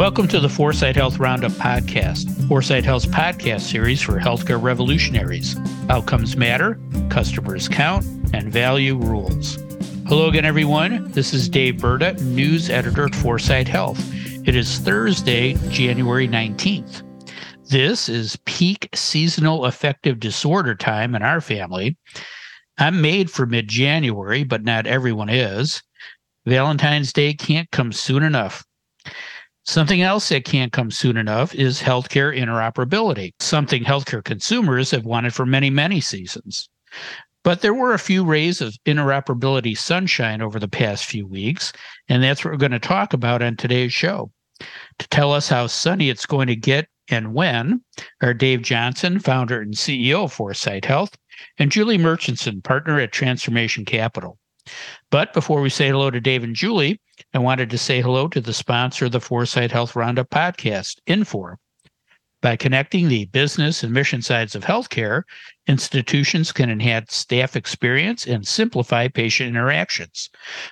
Welcome to the Foresight Health Roundup podcast, Foresight Health's podcast series for healthcare revolutionaries. Outcomes matter, customers count, and value rules. Hello again, everyone. This is Dave Burda, news editor at Foresight Health. It is Thursday, January 19th. This is peak seasonal affective disorder time in our family. I'm made for mid January, but not everyone is. Valentine's Day can't come soon enough. Something else that can't come soon enough is healthcare interoperability, something healthcare consumers have wanted for many, many seasons. But there were a few rays of interoperability sunshine over the past few weeks, and that's what we're going to talk about on today's show. To tell us how sunny it's going to get and when are Dave Johnson, founder and CEO of Foresight Health, and Julie Murchinson, partner at Transformation Capital. But before we say hello to Dave and Julie, I wanted to say hello to the sponsor of the Foresight Health Roundup podcast, Infor. By connecting the business and mission sides of healthcare, institutions can enhance staff experience and simplify patient interactions.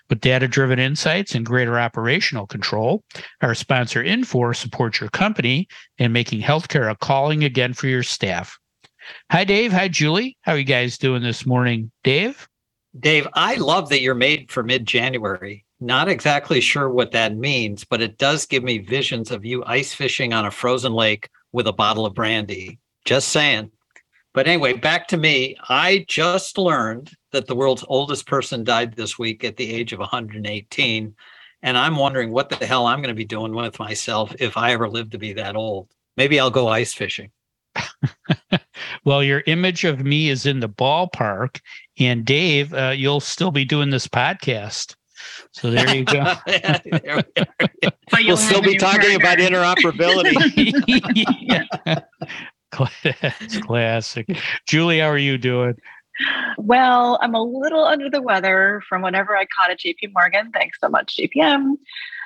With data driven insights and greater operational control, our sponsor Infor supports your company in making healthcare a calling again for your staff. Hi, Dave. Hi, Julie. How are you guys doing this morning? Dave? Dave, I love that you're made for mid January. Not exactly sure what that means, but it does give me visions of you ice fishing on a frozen lake with a bottle of brandy. Just saying. But anyway, back to me. I just learned that the world's oldest person died this week at the age of 118. And I'm wondering what the hell I'm going to be doing with myself if I ever live to be that old. Maybe I'll go ice fishing. well, your image of me is in the ballpark, and Dave, uh, you'll still be doing this podcast. So there you go. we'll still be talking partner. about interoperability. That's classic. Julie, how are you doing? Well, I'm a little under the weather from whenever I caught at JP Morgan. Thanks so much, JPM.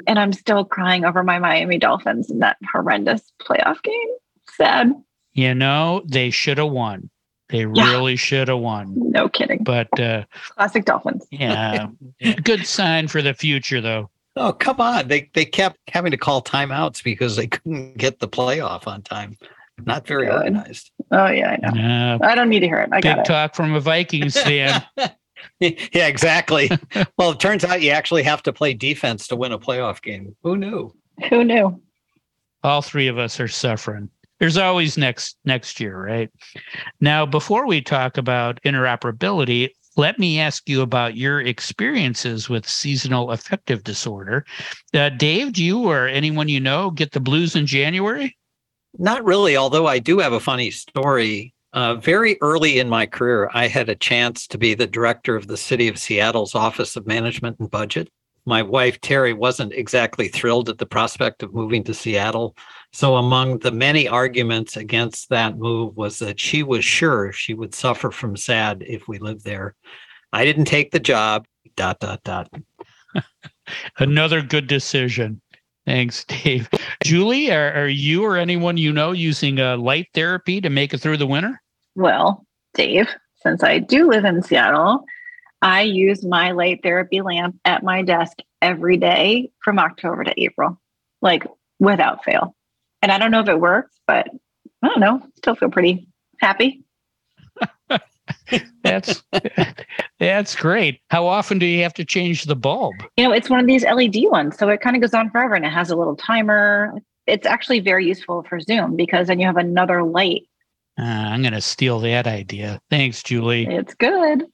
And I'm still crying over my Miami Dolphins in that horrendous playoff game. Sad. You know, they should have won. They yeah. really should have won. No kidding. But uh, classic Dolphins. yeah, good sign for the future, though. Oh come on! They they kept having to call timeouts because they couldn't get the playoff on time. Not very good. organized. Oh yeah, I know. Uh, I don't need to hear it. I big got talk from a Vikings fan. yeah, exactly. well, it turns out you actually have to play defense to win a playoff game. Who knew? Who knew? All three of us are suffering there's always next next year, right? Now, before we talk about interoperability, let me ask you about your experiences with seasonal affective disorder. Uh, Dave, do you or anyone you know get the blues in January? Not really, although I do have a funny story. Uh, very early in my career, I had a chance to be the director of the City of Seattle's Office of Management and Budget. My wife, Terry, wasn't exactly thrilled at the prospect of moving to Seattle so, among the many arguments against that move was that she was sure she would suffer from SAD if we lived there. I didn't take the job. Dot dot dot. Another good decision. Thanks, Dave. Julie, are, are you or anyone you know using uh, light therapy to make it through the winter? Well, Dave, since I do live in Seattle, I use my light therapy lamp at my desk every day from October to April, like without fail. And I don't know if it works, but I don't know. Still feel pretty happy. that's that's great. How often do you have to change the bulb? You know, it's one of these LED ones, so it kind of goes on forever, and it has a little timer. It's actually very useful for Zoom because then you have another light. Uh, I'm going to steal that idea. Thanks, Julie. It's good.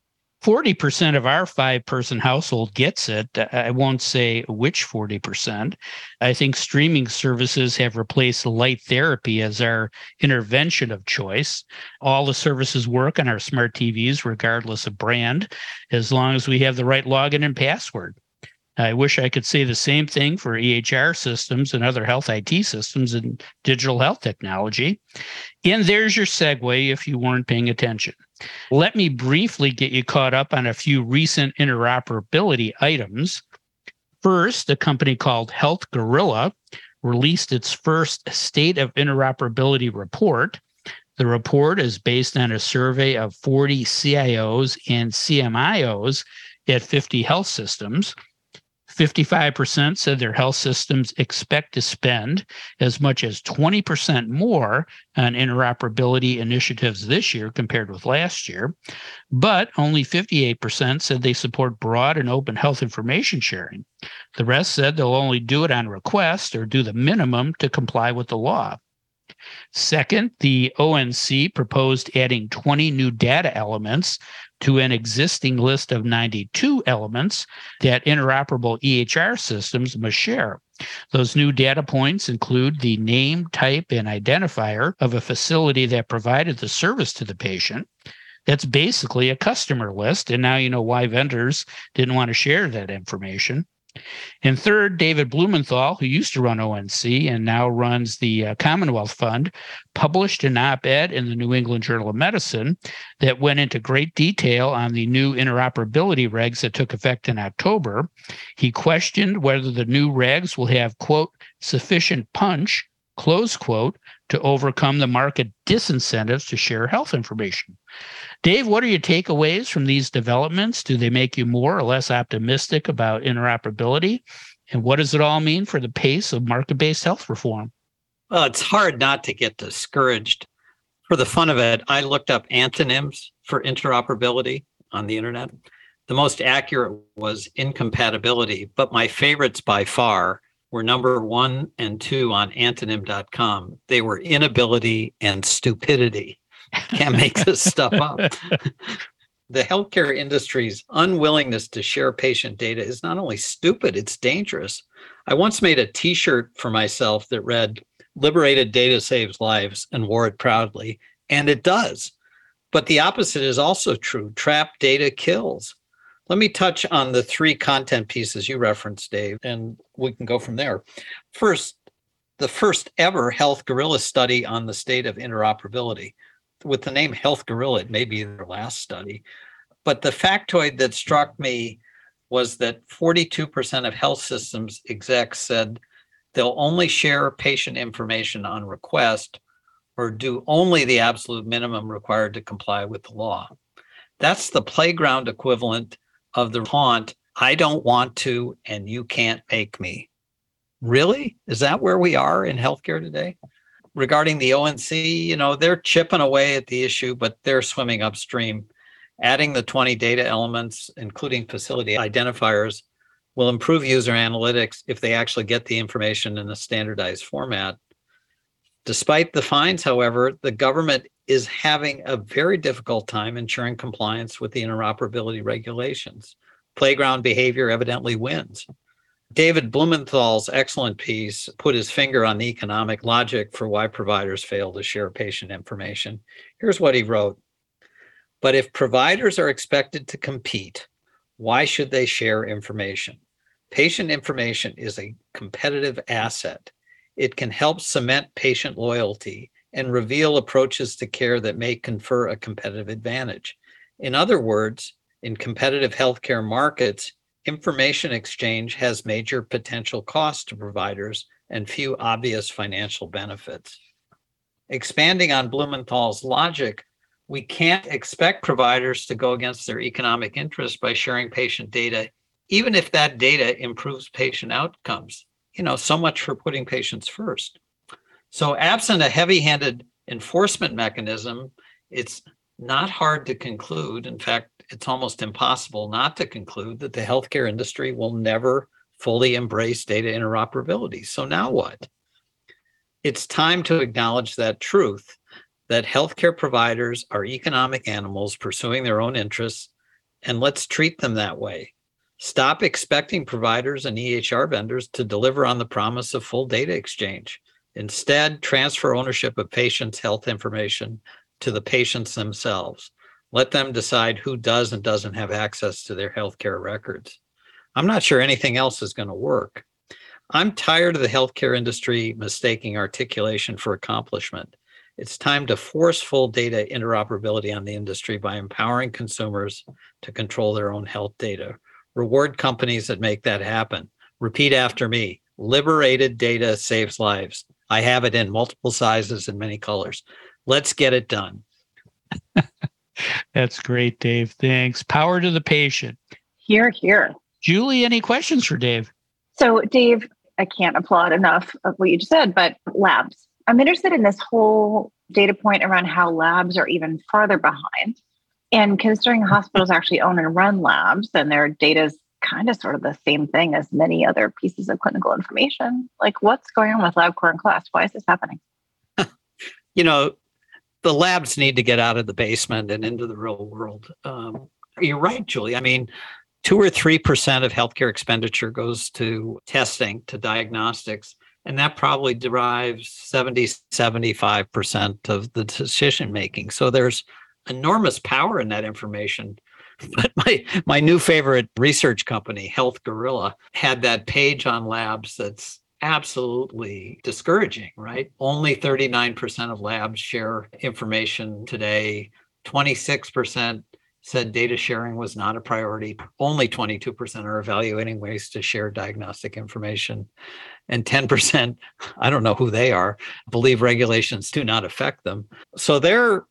40% of our five person household gets it. Uh, I won't say which 40%. I think streaming services have replaced light therapy as our intervention of choice. All the services work on our smart TVs, regardless of brand, as long as we have the right login and password. I wish I could say the same thing for EHR systems and other health IT systems and digital health technology. And there's your segue if you weren't paying attention. Let me briefly get you caught up on a few recent interoperability items. First, a company called Health Gorilla released its first State of Interoperability report. The report is based on a survey of 40 CIOs and CMIOs at 50 health systems. 55% said their health systems expect to spend as much as 20% more on interoperability initiatives this year compared with last year. But only 58% said they support broad and open health information sharing. The rest said they'll only do it on request or do the minimum to comply with the law. Second, the ONC proposed adding 20 new data elements to an existing list of 92 elements that interoperable EHR systems must share. Those new data points include the name, type, and identifier of a facility that provided the service to the patient. That's basically a customer list. And now you know why vendors didn't want to share that information. And third, David Blumenthal, who used to run ONC and now runs the uh, Commonwealth Fund, published an op ed in the New England Journal of Medicine that went into great detail on the new interoperability regs that took effect in October. He questioned whether the new regs will have, quote, sufficient punch, close quote, to overcome the market disincentives to share health information. Dave, what are your takeaways from these developments? Do they make you more or less optimistic about interoperability? And what does it all mean for the pace of market based health reform? Well, it's hard not to get discouraged. For the fun of it, I looked up antonyms for interoperability on the internet. The most accurate was incompatibility, but my favorites by far were number one and two on antonym.com. They were inability and stupidity. Can't make this stuff up. the healthcare industry's unwillingness to share patient data is not only stupid, it's dangerous. I once made a t shirt for myself that read, Liberated data saves lives, and wore it proudly. And it does. But the opposite is also true trapped data kills. Let me touch on the three content pieces you referenced, Dave, and we can go from there. First, the first ever Health Gorilla study on the state of interoperability. With the name Health Gorilla, it may be their last study. But the factoid that struck me was that 42% of health systems execs said they'll only share patient information on request or do only the absolute minimum required to comply with the law. That's the playground equivalent of the haunt, I don't want to, and you can't make me. Really? Is that where we are in healthcare today? Regarding the ONC, you know, they're chipping away at the issue, but they're swimming upstream. Adding the 20 data elements, including facility identifiers, will improve user analytics if they actually get the information in a standardized format. Despite the fines, however, the government is having a very difficult time ensuring compliance with the interoperability regulations. Playground behavior evidently wins. David Blumenthal's excellent piece put his finger on the economic logic for why providers fail to share patient information. Here's what he wrote But if providers are expected to compete, why should they share information? Patient information is a competitive asset. It can help cement patient loyalty and reveal approaches to care that may confer a competitive advantage. In other words, in competitive healthcare markets, information exchange has major potential costs to providers and few obvious financial benefits. Expanding on Blumenthal's logic, we can't expect providers to go against their economic interests by sharing patient data, even if that data improves patient outcomes. You know, so much for putting patients first. So, absent a heavy handed enforcement mechanism, it's not hard to conclude. In fact, it's almost impossible not to conclude that the healthcare industry will never fully embrace data interoperability. So, now what? It's time to acknowledge that truth that healthcare providers are economic animals pursuing their own interests, and let's treat them that way. Stop expecting providers and EHR vendors to deliver on the promise of full data exchange. Instead, transfer ownership of patients' health information to the patients themselves. Let them decide who does and doesn't have access to their healthcare records. I'm not sure anything else is going to work. I'm tired of the healthcare industry mistaking articulation for accomplishment. It's time to force full data interoperability on the industry by empowering consumers to control their own health data. Reward companies that make that happen. Repeat after me liberated data saves lives. I have it in multiple sizes and many colors. Let's get it done. That's great, Dave. Thanks. Power to the patient. Hear, hear. Julie, any questions for Dave? So, Dave, I can't applaud enough of what you just said, but labs. I'm interested in this whole data point around how labs are even farther behind. And considering hospitals actually own and run labs, and their data is kind of sort of the same thing as many other pieces of clinical information. Like, what's going on with LabCorp and KLAS? Why is this happening? you know, the labs need to get out of the basement and into the real world. Um, you're right, Julie. I mean, two or three percent of healthcare expenditure goes to testing, to diagnostics, and that probably derives 70, 75% of the decision making. So there's enormous power in that information. But my my new favorite research company, Health Gorilla, had that page on labs that's absolutely discouraging, right? Only 39% of labs share information today. 26% said data sharing was not a priority. Only 22% are evaluating ways to share diagnostic information. And 10%, I don't know who they are, believe regulations do not affect them. So they're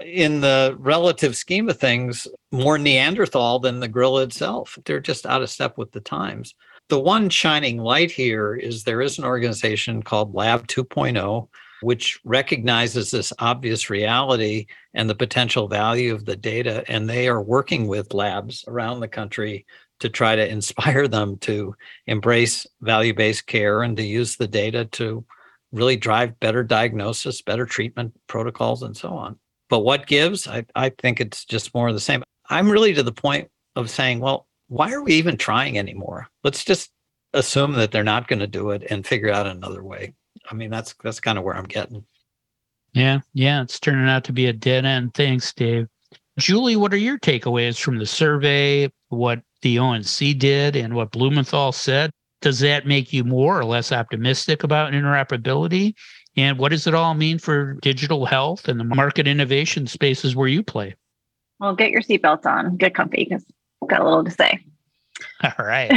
in the relative scheme of things more Neanderthal than the gorilla itself. They're just out of step with the times. The one shining light here is there is an organization called Lab 2.0 which recognizes this obvious reality and the potential value of the data. And they are working with labs around the country to try to inspire them to embrace value based care and to use the data to really drive better diagnosis, better treatment protocols, and so on. But what gives? I, I think it's just more of the same. I'm really to the point of saying, well, why are we even trying anymore? Let's just assume that they're not going to do it and figure out another way. I mean, that's that's kind of where I'm getting. Yeah, yeah, it's turning out to be a dead end. Thanks, Dave. Julie, what are your takeaways from the survey? What the ONC did and what Blumenthal said? Does that make you more or less optimistic about interoperability? And what does it all mean for digital health and the market innovation spaces where you play? Well, get your seatbelts on, get comfy because I've got a little to say. All right.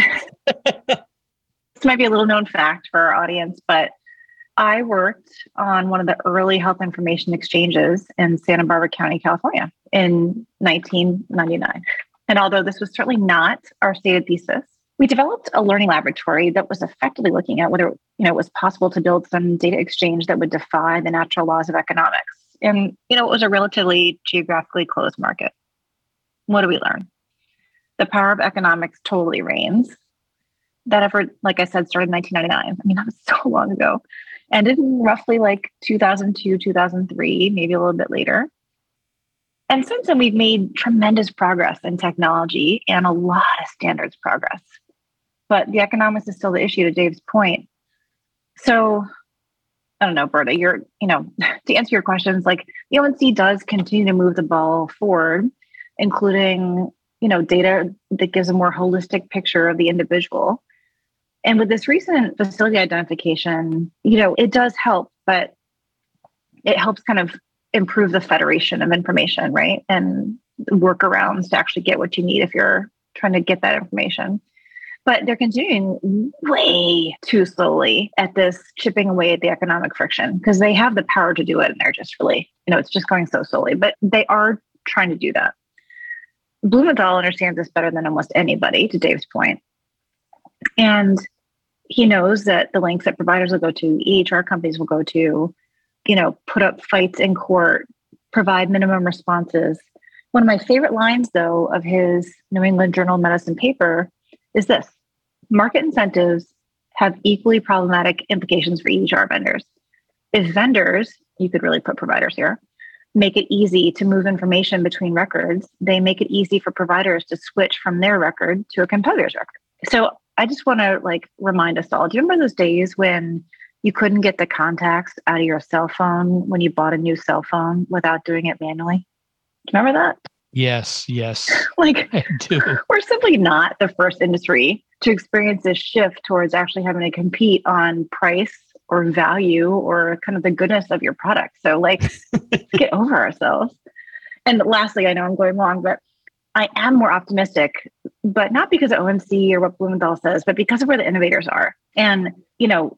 this might be a little known fact for our audience, but I worked on one of the early health information exchanges in Santa Barbara County, California in 1999. And although this was certainly not our stated thesis, we developed a learning laboratory that was effectively looking at whether you know it was possible to build some data exchange that would defy the natural laws of economics. And you know, it was a relatively geographically closed market. What do we learn? The power of economics totally reigns. That effort, like I said, started in 1999. I mean, that was so long ago ended in roughly like 2002, 2003, maybe a little bit later. And since then, we've made tremendous progress in technology and a lot of standards progress. But the economics is still the issue, to Dave's point. So I don't know, Burda, you're, you know, to answer your questions, like the ONC does continue to move the ball forward, including, you know, data that gives a more holistic picture of the individual. And with this recent facility identification, you know, it does help, but it helps kind of improve the federation of information, right? And workarounds to actually get what you need if you're trying to get that information. But they're continuing way too slowly at this chipping away at the economic friction because they have the power to do it and they're just really, you know, it's just going so slowly. But they are trying to do that. Blumenthal understands this better than almost anybody, to Dave's point. And he knows that the lengths that providers will go to, EHR companies will go to, you know, put up fights in court, provide minimum responses. One of my favorite lines, though, of his New England Journal of Medicine paper is this market incentives have equally problematic implications for EHR vendors. If vendors, you could really put providers here, make it easy to move information between records, they make it easy for providers to switch from their record to a competitor's record. So I just want to like remind us all. Do you remember those days when you couldn't get the contacts out of your cell phone when you bought a new cell phone without doing it manually? Do you remember that? Yes, yes. like. We're simply not the first industry to experience this shift towards actually having to compete on price or value or kind of the goodness of your product. So like get over ourselves. And lastly, I know I'm going long, but I am more optimistic, but not because of ONC or what Blumenthal says, but because of where the innovators are. And, you know,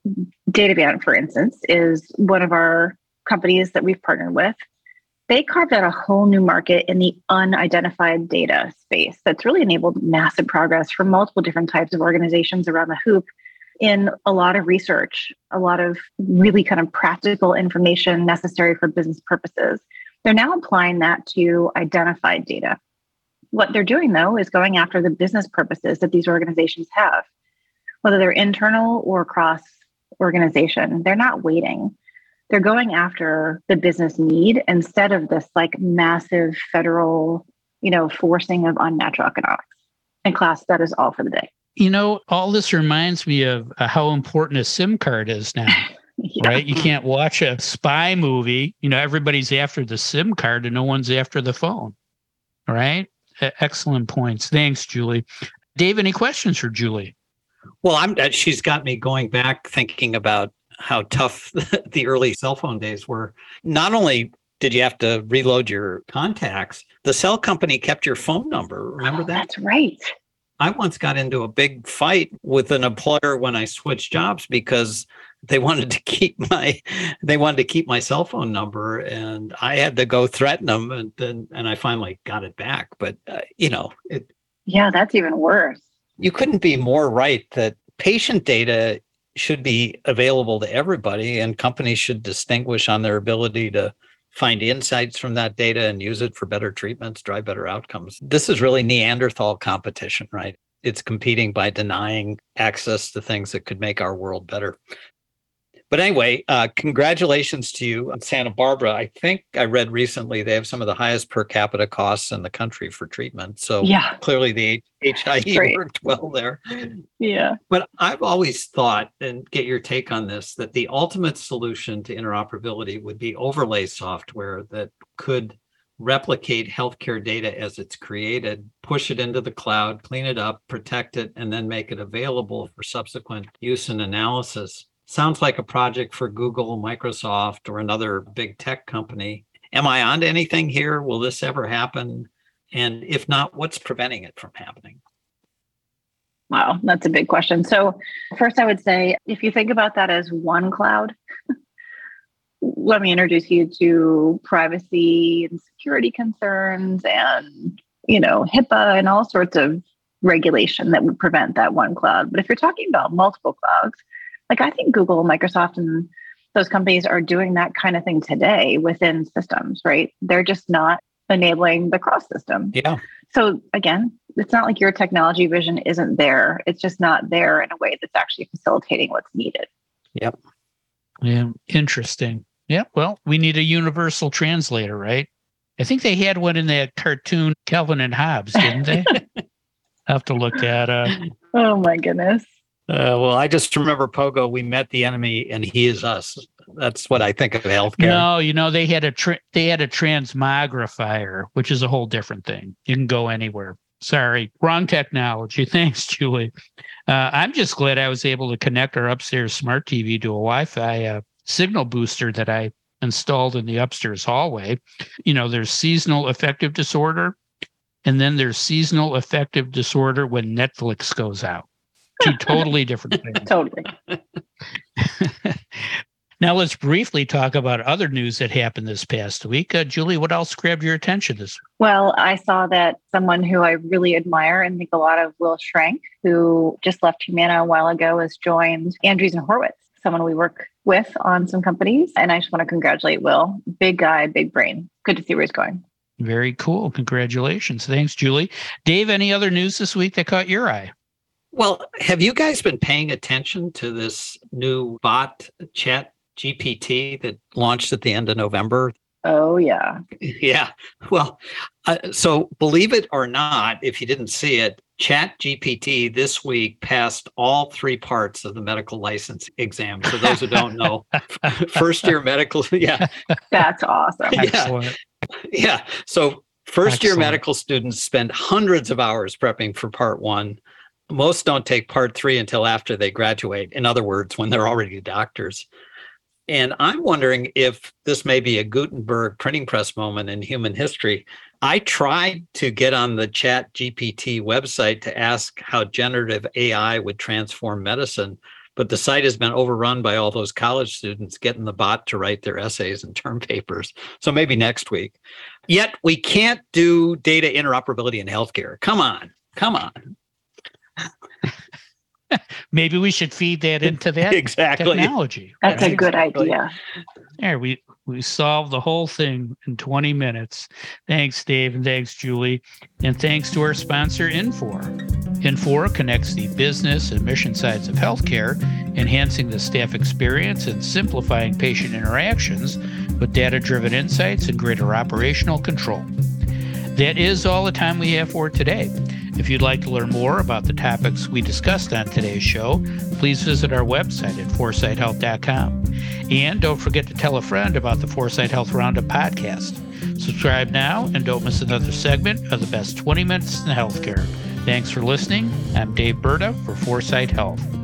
Datavant, for instance, is one of our companies that we've partnered with. They carved out a whole new market in the unidentified data space that's really enabled massive progress for multiple different types of organizations around the hoop in a lot of research, a lot of really kind of practical information necessary for business purposes. They're now applying that to identified data. What they're doing, though, is going after the business purposes that these organizations have, whether they're internal or cross organization. They're not waiting they're going after the business need instead of this like massive federal, you know, forcing of unnatural economics. And class, that is all for the day. You know, all this reminds me of uh, how important a SIM card is now. yeah. Right? You can't watch a spy movie. You know, everybody's after the SIM card and no one's after the phone. Right? Excellent points. Thanks, Julie. Dave, any questions for Julie? Well, I'm uh, she's got me going back thinking about how tough the early cell phone days were. Not only did you have to reload your contacts, the cell company kept your phone number. Remember oh, that? That's right. I once got into a big fight with an employer when I switched jobs because they wanted to keep my they wanted to keep my cell phone number and I had to go threaten them and then and I finally got it back but uh, you know it Yeah, that's even worse. You couldn't be more right that patient data should be available to everybody and companies should distinguish on their ability to find insights from that data and use it for better treatments drive better outcomes. This is really neanderthal competition right? It's competing by denying access to things that could make our world better but anyway, uh, congratulations to you on Santa Barbara. I think I read recently they have some of the highest per capita costs in the country for treatment. So yeah. clearly the HIE worked well there. Yeah. But I've always thought, and get your take on this, that the ultimate solution to interoperability would be overlay software that could replicate healthcare data as it's created, push it into the cloud, clean it up, protect it, and then make it available for subsequent use and analysis sounds like a project for Google, Microsoft, or another big tech company. Am I on to anything here? Will this ever happen? And if not, what's preventing it from happening? Wow, that's a big question. So, first, I would say if you think about that as one cloud, let me introduce you to privacy and security concerns and, you know, HIPAA and all sorts of regulation that would prevent that one cloud. But if you're talking about multiple clouds, like I think Google, Microsoft, and those companies are doing that kind of thing today within systems, right? They're just not enabling the cross system. Yeah. So again, it's not like your technology vision isn't there. It's just not there in a way that's actually facilitating what's needed. Yep. Yeah. Interesting. Yeah. Well, we need a universal translator, right? I think they had one in that cartoon Calvin and Hobbes, didn't they? I have to look at uh Oh my goodness. Uh, well, I just remember Pogo. We met the enemy, and he is us. That's what I think of healthcare. No, you know they had a tra- they had a transmogrifier, which is a whole different thing. You can go anywhere. Sorry, wrong technology. Thanks, Julie. Uh, I'm just glad I was able to connect our upstairs smart TV to a Wi-Fi uh, signal booster that I installed in the upstairs hallway. You know, there's seasonal affective disorder, and then there's seasonal affective disorder when Netflix goes out two totally different things. totally. now let's briefly talk about other news that happened this past week. Uh, Julie, what else grabbed your attention this week? Well, I saw that someone who I really admire and think a lot of, Will Shrank, who just left Humana a while ago, has joined Andreessen Horowitz, someone we work with on some companies. And I just want to congratulate Will. Big guy, big brain. Good to see where he's going. Very cool. Congratulations. Thanks, Julie. Dave, any other news this week that caught your eye? Well, have you guys been paying attention to this new bot chat GPT that launched at the end of November? Oh, yeah. Yeah. Well, uh, so believe it or not, if you didn't see it, Chat GPT this week passed all three parts of the medical license exam. For those who don't know, first year medical, yeah. That's awesome. Yeah. Yeah. So first Excellent. year medical students spend hundreds of hours prepping for part one most don't take part three until after they graduate. In other words, when they're already doctors. And I'm wondering if this may be a Gutenberg printing press moment in human history. I tried to get on the Chat GPT website to ask how generative AI would transform medicine. but the site has been overrun by all those college students getting the bot to write their essays and term papers. So maybe next week. Yet we can't do data interoperability in healthcare. Come on. Come on. Maybe we should feed that into that exactly. technology. That's a right? good idea. There, we we solved the whole thing in 20 minutes. Thanks, Dave, and thanks, Julie, and thanks to our sponsor, Infor. Infor connects the business and mission sides of healthcare, enhancing the staff experience and simplifying patient interactions with data-driven insights and greater operational control. That is all the time we have for today. If you'd like to learn more about the topics we discussed on today's show, please visit our website at foresighthealth.com. And don't forget to tell a friend about the Foresight Health Roundup podcast. Subscribe now and don't miss another segment of the best 20 minutes in healthcare. Thanks for listening. I'm Dave Burda for Foresight Health.